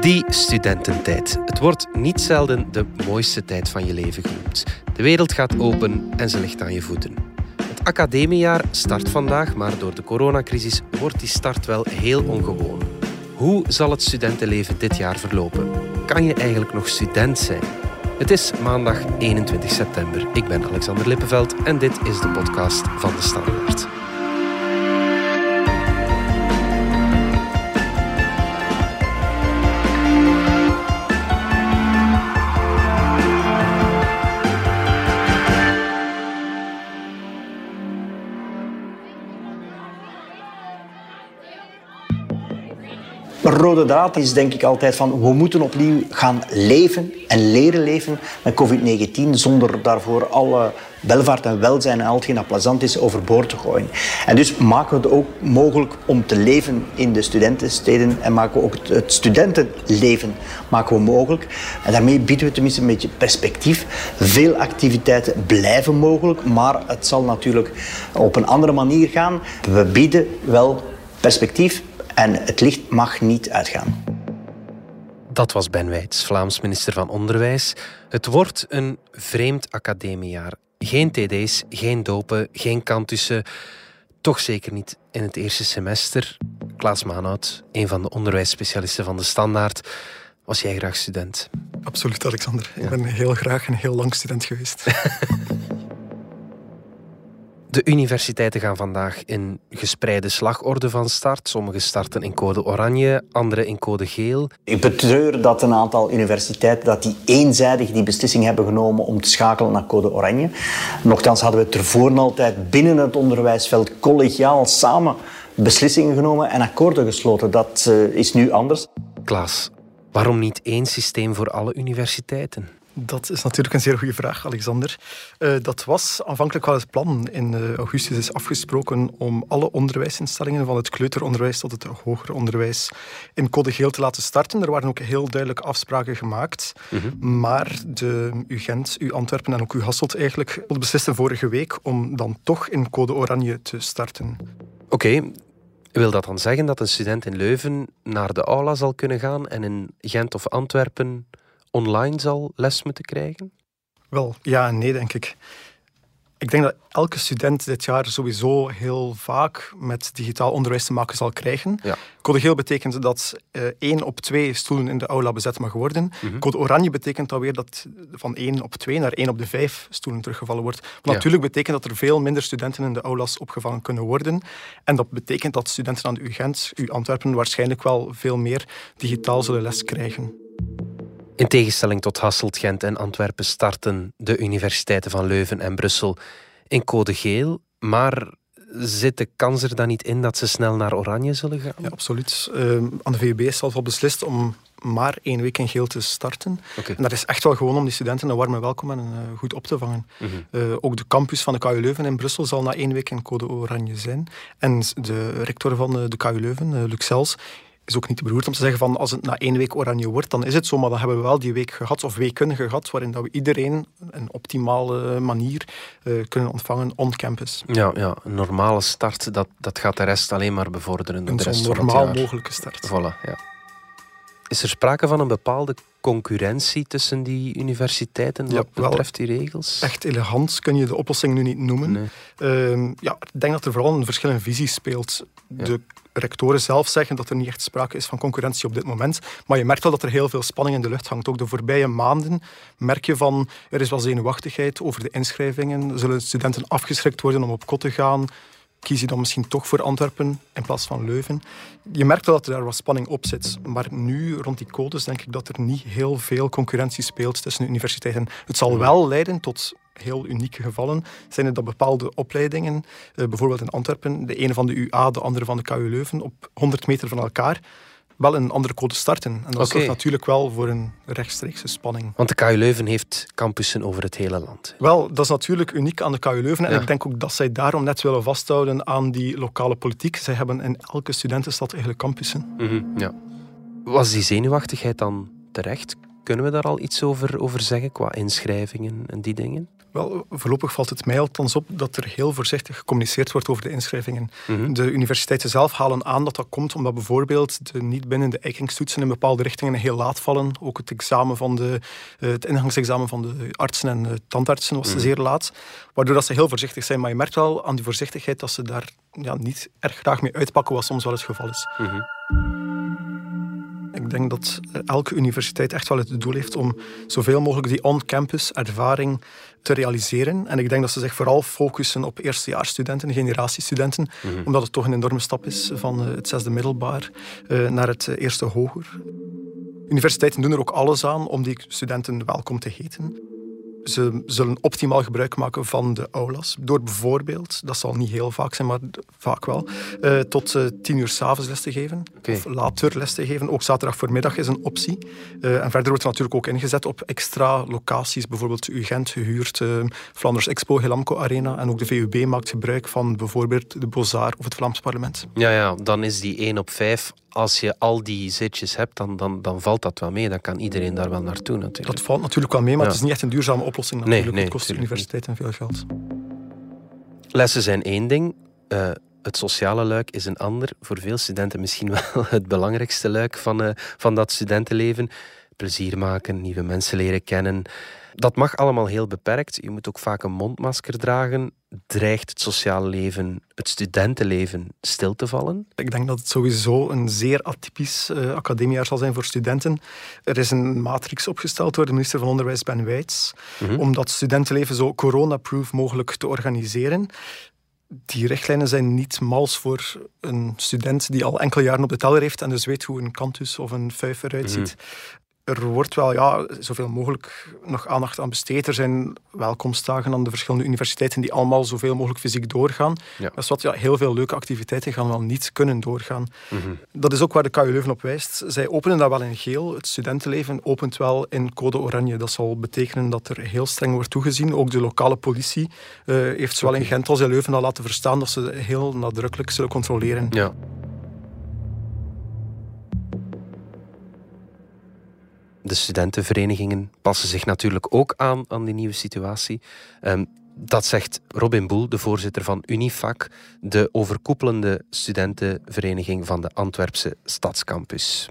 Die studententijd. Het wordt niet zelden de mooiste tijd van je leven genoemd. De wereld gaat open en ze ligt aan je voeten. Het academiejaar start vandaag, maar door de coronacrisis wordt die start wel heel ongewoon. Hoe zal het studentenleven dit jaar verlopen? Kan je eigenlijk nog student zijn? Het is maandag 21 september. Ik ben Alexander Lippenveld en dit is de podcast van de Standaard. Rode draad is denk ik altijd van we moeten opnieuw gaan leven en leren leven met COVID-19 zonder daarvoor alle welvaart en welzijn en al hetgeen dat plezant is overboord te gooien. En dus maken we het ook mogelijk om te leven in de studentensteden en maken we ook het studentenleven maken we mogelijk. En daarmee bieden we tenminste een beetje perspectief. Veel activiteiten blijven mogelijk, maar het zal natuurlijk op een andere manier gaan. We bieden wel perspectief en het licht mag niet uitgaan. Dat was Ben Wijts, Vlaams minister van Onderwijs. Het wordt een vreemd academiejaar. Geen TD's, geen dopen, geen kantussen. Toch zeker niet in het eerste semester. Klaas Maanhout, een van de onderwijsspecialisten van de Standaard. Was jij graag student? Absoluut, Alexander. Ik ben heel graag en heel lang student geweest. De universiteiten gaan vandaag in gespreide slagorde van start. Sommige starten in code oranje, andere in code geel. Ik betreur dat een aantal universiteiten dat die eenzijdig die beslissing hebben genomen om te schakelen naar code oranje. Nochtans hadden we tevoren altijd binnen het onderwijsveld collegiaal samen beslissingen genomen en akkoorden gesloten. Dat eh, is nu anders. Klaas, waarom niet één systeem voor alle universiteiten? Dat is natuurlijk een zeer goede vraag, Alexander. Uh, dat was aanvankelijk wel het plan. In uh, augustus is afgesproken om alle onderwijsinstellingen, van het kleuteronderwijs tot het hoger onderwijs, in code geel te laten starten. Er waren ook heel duidelijke afspraken gemaakt. Mhm. Maar de UGent, U Antwerpen en ook U Hasselt eigenlijk beslisten vorige week om dan toch in code oranje te starten. Oké, Wil dat dan zeggen dat een student in Leuven naar de aula zal kunnen gaan en in Gent of Antwerpen online zal les moeten krijgen? Wel, ja en nee, denk ik. Ik denk dat elke student dit jaar sowieso heel vaak met digitaal onderwijs te maken zal krijgen. Ja. Code geel betekent dat uh, één op twee stoelen in de aula bezet mag worden. Mhm. Code oranje betekent dan weer dat van één op twee naar één op de vijf stoelen teruggevallen wordt. Natuurlijk betekent dat er veel minder studenten in de aulas opgevangen kunnen worden. En dat betekent dat studenten aan de UGent, U Antwerpen, waarschijnlijk wel veel meer digitaal zullen les krijgen. In tegenstelling tot Hasselt, Gent en Antwerpen starten de universiteiten van Leuven en Brussel in code geel. Maar zit de kans er dan niet in dat ze snel naar oranje zullen gaan? Ja, absoluut. Uh, aan de VUB is al beslist om maar één week in geel te starten. En dat is echt wel gewoon om die studenten een warme welkom en uh, goed op te vangen. Mhm. Eh, ook de campus van de KU Leuven in Brussel zal na één week in code oranje zijn. En de rector van de KU Leuven, Luc Sels, is ook niet te beroerd om te zeggen van als het na één week oranje wordt, dan is het zo. Maar dan hebben we wel die week gehad, of weken gehad, waarin dat we iedereen een optimale manier uh, kunnen ontvangen on-campus. Ja, ja, een normale start, dat, dat gaat de rest alleen maar bevorderen. Een zo normaal mogelijke start. Voilà, ja. Is er sprake van een bepaalde concurrentie tussen die universiteiten wat betreft die regels? Echt elegant kun je de oplossing nu niet noemen. Ehm, ja, ik denk dat er vooral een verschillende visie speelt. De rectoren zelf zeggen dat er niet echt sprake is van concurrentie op dit moment. Maar je merkt wel dat er heel veel spanning in de lucht hangt. Ook de voorbije maanden merk je van er is wel zenuwachtigheid over de inschrijvingen. Zullen studenten afgeschrikt worden om op kot te gaan? Kies je dan misschien toch voor Antwerpen in plaats van Leuven. Je merkt wel dat er daar wat spanning op zit. Maar nu, rond die codes, denk ik dat er niet heel veel concurrentie speelt tussen de universiteiten. Het zal wel leiden tot heel unieke gevallen. Zijn er dat bepaalde opleidingen, eh, bijvoorbeeld in Antwerpen, de ene van de UA, de andere van de KU Leuven, op 100 meter van elkaar, wel een andere code starten. En dat zorgt natuurlijk wel voor een rechtstreekse spanning. Want de KU Leuven heeft campussen over het hele land. Wel, dat is natuurlijk uniek aan de KU Leuven. En ik denk ook dat zij daarom net willen vasthouden aan die lokale politiek. Zij hebben in elke studentenstad eigenlijk campussen. Mhm, ja. Was die zenuwachtigheid dan terecht? Kunnen we daar al iets over, over zeggen qua inschrijvingen en die dingen? Wel, voorlopig valt het mij althans op dat er heel voorzichtig gecommuniceerd wordt over de inschrijvingen. Mhm. De universiteiten zelf halen aan dat dat komt omdat bijvoorbeeld de niet binnen de eikingstoetsen in bepaalde richtingen heel laat vallen. Ook het, examen van de, eh, het ingangsexamen van de artsen en de tandartsen was mhm. zeer laat. Waardoor dat ze heel voorzichtig zijn. Maar je merkt wel aan die voorzichtigheid dat ze daar ja, niet erg graag mee uitpakken, wat soms wel het geval is. Mhm. Ik denk dat elke universiteit echt wel het doel heeft om zoveel mogelijk die on-campus ervaring te realiseren. En ik denk dat ze zich vooral focussen op eerstejaarsstudenten, generatiestudenten, mm omdat het toch een enorme stap is van eh, het zesde middelbaar eh, naar het eh, eerste hoger. Universiteiten doen er ook alles aan om die studenten welkom te heten. Ze zullen optimaal gebruik maken van de aulas. Door bijvoorbeeld, dat zal niet heel vaak zijn, maar vaak wel, uh, tot uh, tien uur s'avonds les te geven. Of later les te geven. Ook zaterdag voormiddag is een optie. Uh, en verder wordt er natuurlijk ook ingezet op extra locaties. Bijvoorbeeld UGent gehuurd, Flanders Expo, Helamco Arena. En ook de VUB maakt gebruik van bijvoorbeeld de Bozar of het Vlaams Parlement. Ja, ja, dan is die 1 op 5 als je al die zitjes hebt, dan, dan, dan valt dat wel mee. Dan kan iedereen daar wel naartoe natuurlijk. Dat valt natuurlijk wel mee, maar het is niet echt een duurzame oplossing natuurlijk. Nee, het kost de universiteit en veel geld. Lessen zijn één ding. Uh, het sociale luik is een ander. Voor veel studenten misschien wel het belangrijkste luik van, uh, van dat studentenleven. Plezier maken, nieuwe mensen leren kennen. Dat mag allemaal heel beperkt. Je moet ook vaak een mondmasker dragen. Dreigt het sociale leven, het studentenleven, stil te vallen? Ik denk dat het sowieso een zeer atypisch uh, academiejaar zal zijn voor studenten. Er is een matrix opgesteld door de minister van Onderwijs Ben Wijts mhm. om dat studentenleven zo corona-proof mogelijk te organiseren die richtlijnen zijn niet mals voor een student die al enkele jaren op de teller heeft en dus weet hoe een kantus of een fuif eruit ziet. Er wordt wel ja, zoveel mogelijk nog aandacht aan besteed. Er zijn welkomstdagen aan de verschillende universiteiten die allemaal zoveel mogelijk fysiek doorgaan. Ja. Dat is wat, ja, heel veel leuke activiteiten gaan wel niet kunnen doorgaan. Mhm. Dat is ook waar de KU Leuven op wijst. Zij openen dat wel in geel. Het studentenleven opent wel in code oranje. Dat zal betekenen dat er heel streng wordt toegezien. Ook de lokale politie uh, heeft zowel in Gent als in Leuven al laten verstaan dat ze heel nadrukkelijk zullen controleren. Ja. De studentenverenigingen passen zich natuurlijk ook aan aan die nieuwe situatie. Um, dat zegt Robin Boel, de voorzitter van Unifac, de overkoepelende studentenvereniging van de Antwerpse Stadscampus.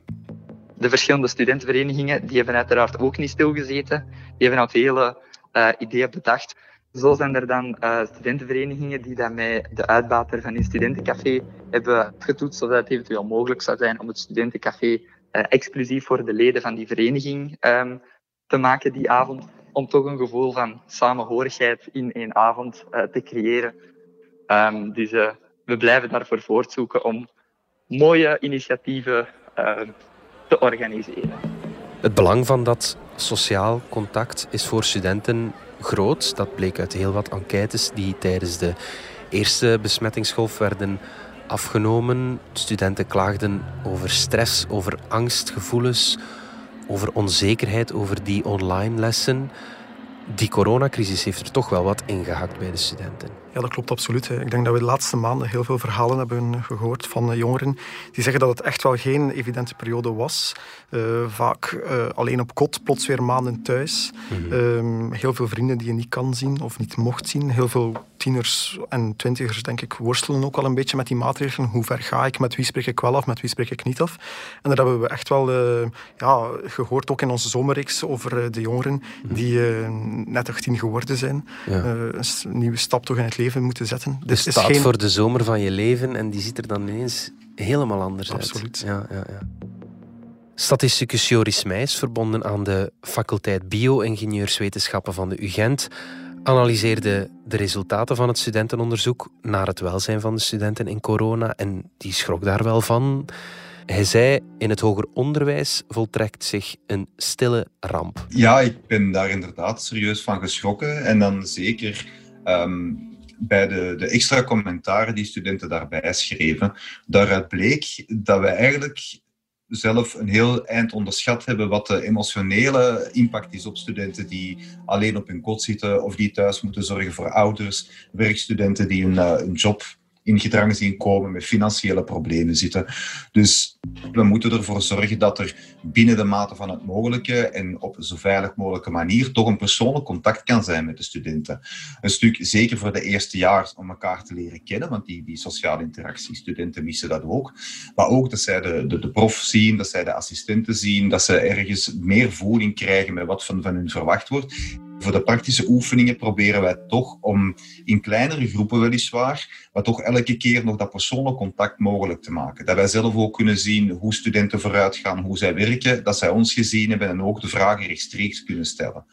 De verschillende studentenverenigingen die hebben uiteraard ook niet stilgezeten. Die hebben al vele uh, ideeën bedacht. Zo zijn er dan uh, studentenverenigingen die dan met de uitbater van een studentencafé hebben getoetst, zodat het eventueel mogelijk zou zijn om het studentencafé exclusief voor de leden van die vereniging um, te maken die avond. Om toch een gevoel van samenhorigheid in één avond uh, te creëren. Um, dus uh, we blijven daarvoor voortzoeken om mooie initiatieven te organiseren. Het belang van dat sociaal contact is voor studenten groot. Dat bleek uit heel wat enquêtes die tijdens de eerste besmettingsgolf werden afgenomen. Studenten klaagden over stress, over angstgevoelens, over onzekerheid over die online lessen. Die coronacrisis heeft er toch wel wat ingehakt bij de studenten. Ja, dat klopt absoluut. Ik denk dat we de laatste maanden heel veel verhalen hebben gehoord van jongeren die zeggen dat het echt wel geen evidente periode was. Uh, vaak uh, alleen op kot, plots weer maanden thuis. Mm -hmm. heel veel vrienden die je niet kan zien of niet mocht zien. Heel veel tieners en twintigers, denk ik, worstelen ook al een beetje met die maatregelen. Hoe ver ga ik? Met wie spreek ik wel af? Met wie spreek ik niet af? En dat hebben we echt wel ja, gehoord, ook in onze zomerreeks, over de jongeren mhm. die net 18 geworden zijn. Ja. een nieuwe stap toch in het leven moeten zetten. Dus het staat geen... voor de zomer van je leven en die ziet er dan ineens helemaal anders uit. Absoluut. Ja, ja, ja. Statisticus Joris Meijs, verbonden aan de faculteit Bio-ingenieurswetenschappen van de UGent, analyseerde de resultaten van het studentenonderzoek naar het welzijn van de studenten in corona en die schrok daar wel van. Hij zei, in het hoger onderwijs voltrekt zich een stille ramp. Ja, ik ben daar inderdaad serieus van geschrokken. En dan zeker ehm, bij de, de extra commentaren die studenten daarbij schreven. Daaruit bleek dat we eigenlijk zelf een heel eind onderschat hebben wat de emotionele impact is op studenten die alleen op hun kot zitten of die thuis moeten zorgen voor ouders, werkstudenten die een, eh, job in gedrang zien komen, met financiële problemen zitten. Dus we moeten ervoor zorgen dat er binnen de mate van het mogelijke en op zo veilig mogelijke manier toch een persoonlijk contact kan zijn met de studenten. Een stuk zeker voor de eerste jaar om elkaar te leren kennen, want die, die sociale interactie, studenten missen dat ook. Maar ook dat zij de, de, prof zien, dat zij de assistenten zien, dat ze ergens meer voeling krijgen met wat van, van hun verwacht wordt. Voor de praktische oefeningen proberen wij toch om in kleinere groepen weliswaar, maar toch elke keer nog dat persoonlijk contact mogelijk te maken. Dat wij zelf ook kunnen zien hoe studenten vooruit gaan, hoe zij werken, dat zij ons gezien hebben en ook de vragen rechtstreeks kunnen stellen.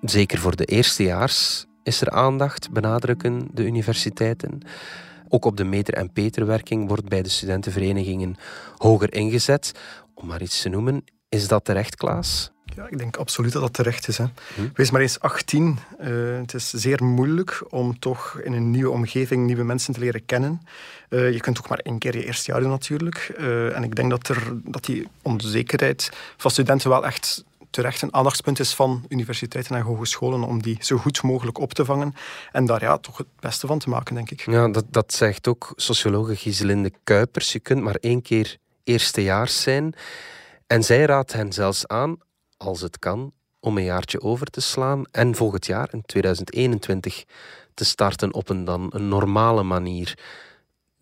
Zeker voor de eerstejaars is er aandacht, benadrukken de universiteiten. Ook op de meter- en peterwerking wordt bij de studentenverenigingen hoger ingezet. Om maar iets te noemen, is dat terecht, Klaas? Ja, ik denk absoluut dat dat terecht is. Hè. Hm? Wees maar eens 18. Uh, eh, het is zeer moeilijk om toch in een nieuwe omgeving nieuwe mensen te leren kennen. Uh, je kunt toch maar één keer je eerste jaar doen natuurlijk. Uh, en ik denk dat, er, dat die onzekerheid van studenten wel echt terecht een aandachtspunt is van universiteiten en hogescholen om die zo goed mogelijk op te vangen en daar ja, toch het beste van te maken, denk ik. Ja, dat, dat zegt ook sociologe Giselinde Kuipers. Je kunt maar één keer eerstejaars zijn. En zij raadt hen zelfs aan, als het kan, om een jaartje over te slaan en volgend jaar, in 2021, te starten op een dan een normale manier.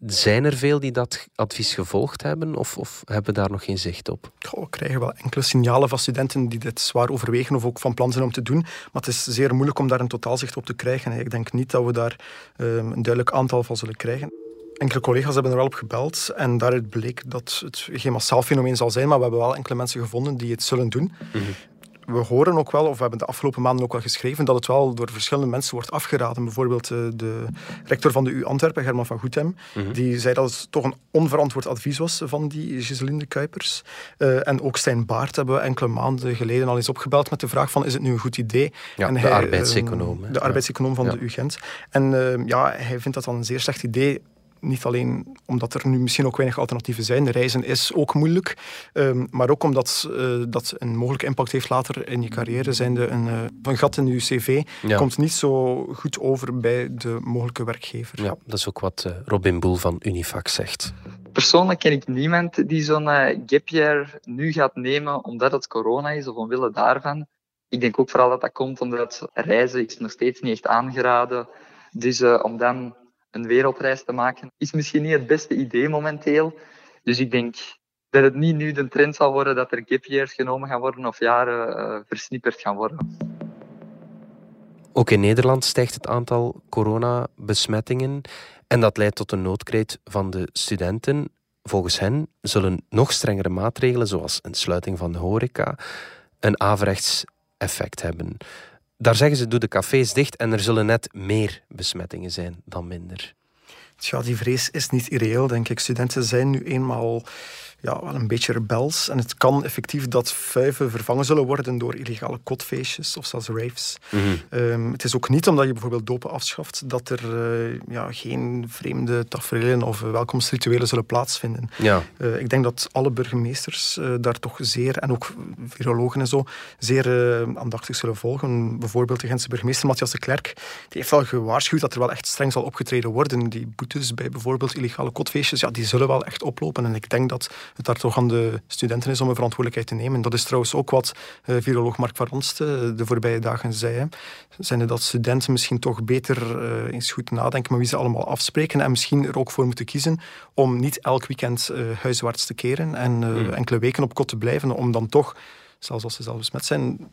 Zijn er veel die dat advies gevolgd hebben of, of hebben daar nog geen zicht op? we krijgen wel enkele signalen van studenten die dit zwaar overwegen of ook van plan zijn om te doen. Maar het is zeer moeilijk om daar een totaalzicht op te krijgen. Ik denk niet dat we daar um, een duidelijk aantal van zullen krijgen. Enkele collega's hebben er wel op gebeld en daaruit bleek dat het geen massaal fenomeen zal zijn, maar we hebben wel enkele mensen gevonden die het zullen doen. Mhm we horen ook wel, of we hebben de afgelopen maanden ook wel geschreven, dat het wel door verschillende mensen wordt afgeraden. Bijvoorbeeld eh, de rector van de U Antwerpen, Herman van Goethem, mhm. die zei dat het toch een onverantwoord advies was van die Giselinde Kuipers. Uh, en ook Stijn Baart hebben we enkele maanden geleden al eens opgebeld met de vraag van is het nu een goed idee? Ja, en de hij, arbeidseconoom. de arbeidseconoom van de UGent. En ja, hij vindt dat dan een zeer slecht idee niet alleen omdat er nu misschien ook weinig alternatieven zijn. Reizen is ook moeilijk. Um, maar ook omdat uh, dat een mogelijke impact heeft later in je carrière. Zijnde een, uh, een gat in je cv komt niet zo goed over bij de mogelijke werkgever. Ja, dat is ook wat uh, Robin Boel van Unifac zegt. Persoonlijk ken ik niemand die zo'n gap year nu gaat nemen omdat het corona is of omwille daarvan. Ik denk ook vooral dat dat komt omdat reizen is nog steeds niet echt aangeraden. Dus om dan een wereldreis te maken, is misschien niet het beste idee momenteel. Dus ik denk dat het niet nu de trend zal worden dat er gap years genomen gaan worden of jaren uh, versnipperd gaan worden. Ook in Nederland stijgt het aantal coronabesmettingen en dat leidt tot een noodkreet van de studenten. Volgens hen zullen nog strengere maatregelen, zoals een sluiting van de horeca, een averechts effect hebben. Daar zeggen ze, doe de cafés dicht en er zullen net meer besmettingen zijn dan minder. Ja, die vrees is niet irreëel, denk ik. Studenten zijn nu eenmaal ja, wel een beetje rebels. En het kan effectief dat vuiven vervangen zullen worden door illegale kotfeestjes of zelfs raves. Mhm. Ehm, het is ook niet omdat je bijvoorbeeld dopen afschaft dat er uh, ja, geen vreemde tafereelen of welkomstrituelen zullen plaatsvinden. Ja. Uh, ik denk dat alle burgemeesters uh, daar toch zeer, en ook virologen en zo, zeer aandachtig zullen volgen. Bijvoorbeeld de Gentse burgemeester Matthias de Klerk, die heeft wel gewaarschuwd dat er wel echt streng zal opgetreden worden. Die boetes bij bijvoorbeeld illegale kotfeestjes, ja, die zullen wel echt oplopen. En ik denk dat het daar toch aan de studenten is om een verantwoordelijkheid te nemen. Dat is trouwens ook wat uh, viroloog Mark van Ronste de voorbije dagen zei. Zijn dat studenten misschien toch beter uh, eens goed nadenken met wie ze allemaal afspreken en misschien er ook voor moeten kiezen om niet elk weekend uh, huiswaarts te keren en hmm. enkele weken op kot te blijven, om dan toch, zelfs als ze zelf besmet zijn,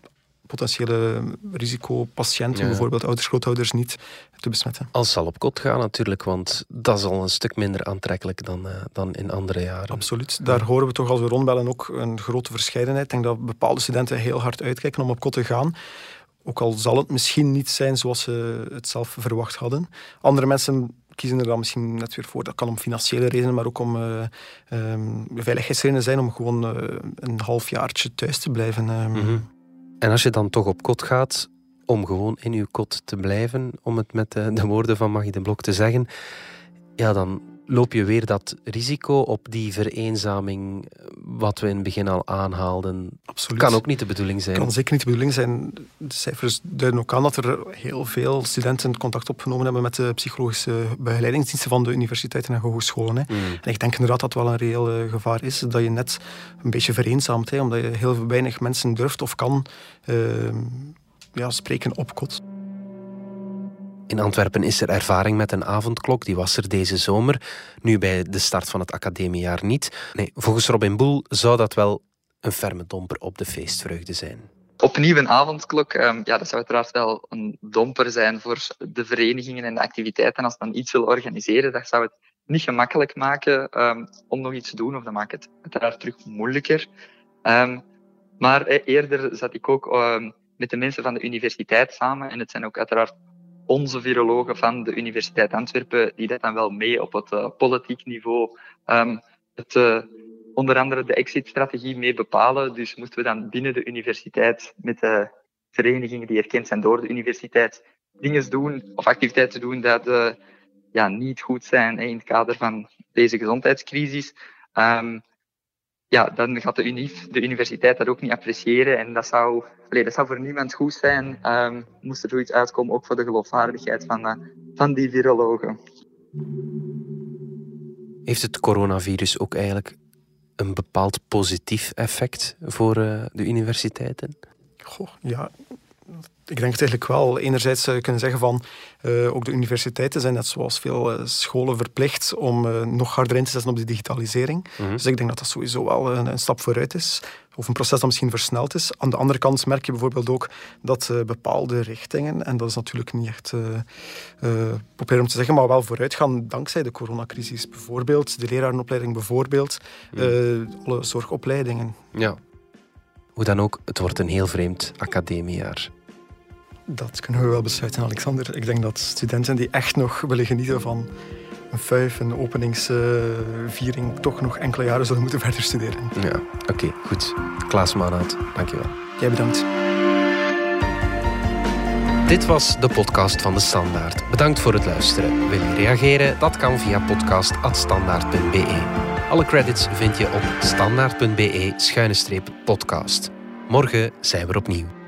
potentiële risicopatiënten, bijvoorbeeld ouders, grootouders, niet te besmetten. Als zal op kot gaan natuurlijk, want dat is al een stuk minder aantrekkelijk dan, uh, dan in andere jaren. Absoluut. Daar horen we toch als we rondbellen ook een grote verscheidenheid. Ik denk dat bepaalde studenten heel hard uitkijken om op kot te gaan. Ook al zal het misschien niet zijn zoals ze het zelf verwacht hadden. Andere mensen kiezen er dan misschien net weer voor. Dat kan om financiële redenen, maar ook om uh, um, veiligheidsredenen zijn om gewoon uh, een halfjaartje thuis te blijven. Um. En als je dan toch op kot gaat, om gewoon in je kot te blijven, om het met de, de woorden van Magie de Blok te zeggen, ja, dan loop je weer dat risico op die vereenzaming, wat we in het begin al aanhaalden. Absoluut. Kan ook niet de bedoeling zijn. Kan zeker niet de bedoeling zijn. De cijfers duiden ook aan dat er heel veel studenten contact opgenomen hebben met de psychologische begeleidingsdiensten van de universiteiten en hogescholen. Hè. Mm. En ik denk inderdaad dat wel een reëel eh, gevaar is, dat je net een beetje vereenzaamt, hè, omdat je heel weinig mensen durft of kan uh, ja, spreken op kot. In Antwerpen is er ervaring met een avondklok. Die was er deze zomer. Nu bij de start van het academiejaar niet. Nee, volgens Robin Boel zou dat wel een ferme domper op de feestvreugde zijn. Opnieuw een avondklok. Um, ja, dat zou uiteraard wel een domper zijn voor de verenigingen en de activiteiten. Als dan iets willen organiseren, dat zou het niet gemakkelijk maken um, om nog iets te doen. Of dat maakt het uiteraard terug moeilijker. Um, maar eh, eerder zat ik ook met de mensen van de universiteit samen. En het zijn ook uiteraard onze virologen van de Universiteit Antwerpen, die dat dan wel mee op het uh, politiek niveau, um, het, uh, onder andere de exit-strategie mee bepalen. Dus moeten we dan binnen de universiteit met de verenigingen die erkend zijn door de universiteit dingen doen of activiteiten doen dat uh, ja, niet goed zijn in het kader van deze gezondheidscrisis. Um, ja, dan gaat de, de universiteit dat ook niet appreciëren. En dat zou, allee, dat zou voor niemand goed zijn. Um, moest er zoiets uitkomen, ook voor de geloofwaardigheid van, uh, van die virologen. Heeft het coronavirus ook eigenlijk een bepaald positief effect voor uh, de universiteiten? Goh, ja, ik denk het eigenlijk wel. Enerzijds zou je kunnen zeggen van uh, ook de universiteiten zijn net zoals veel uh, scholen verplicht om uh, nog harder in te zetten op de digitalisering. Mm -hmm. Dus ik denk dat dat sowieso wel een, een, stap vooruit is. Of een proces dat misschien versneld is. Aan de andere kant merk je bijvoorbeeld ook dat bepaalde richtingen, en dat is natuurlijk niet echt populair om te zeggen, maar wel vooruit gaan dankzij de coronacrisis. Bijvoorbeeld de lerarenopleiding, bijvoorbeeld mm -hmm. alle zorgopleidingen. Ja. Hoe dan ook, het wordt een heel vreemd academiejaar. Dat kunnen we wel besluiten, Alexander. Ik denk dat studenten die echt nog willen genieten van een vijf, een openingsviering, toch nog enkele jaren zullen moeten verder studeren. Ja, oké, okay, goed. Klaas Maanhout, dankjewel. Jij bedankt. Dit was de podcast van De Standaard. Bedankt voor het luisteren. Wil je reageren? Dat kan via podcast.standaard.be. Alle credits vind je op standaard.be-podcast. Morgen zijn we opnieuw.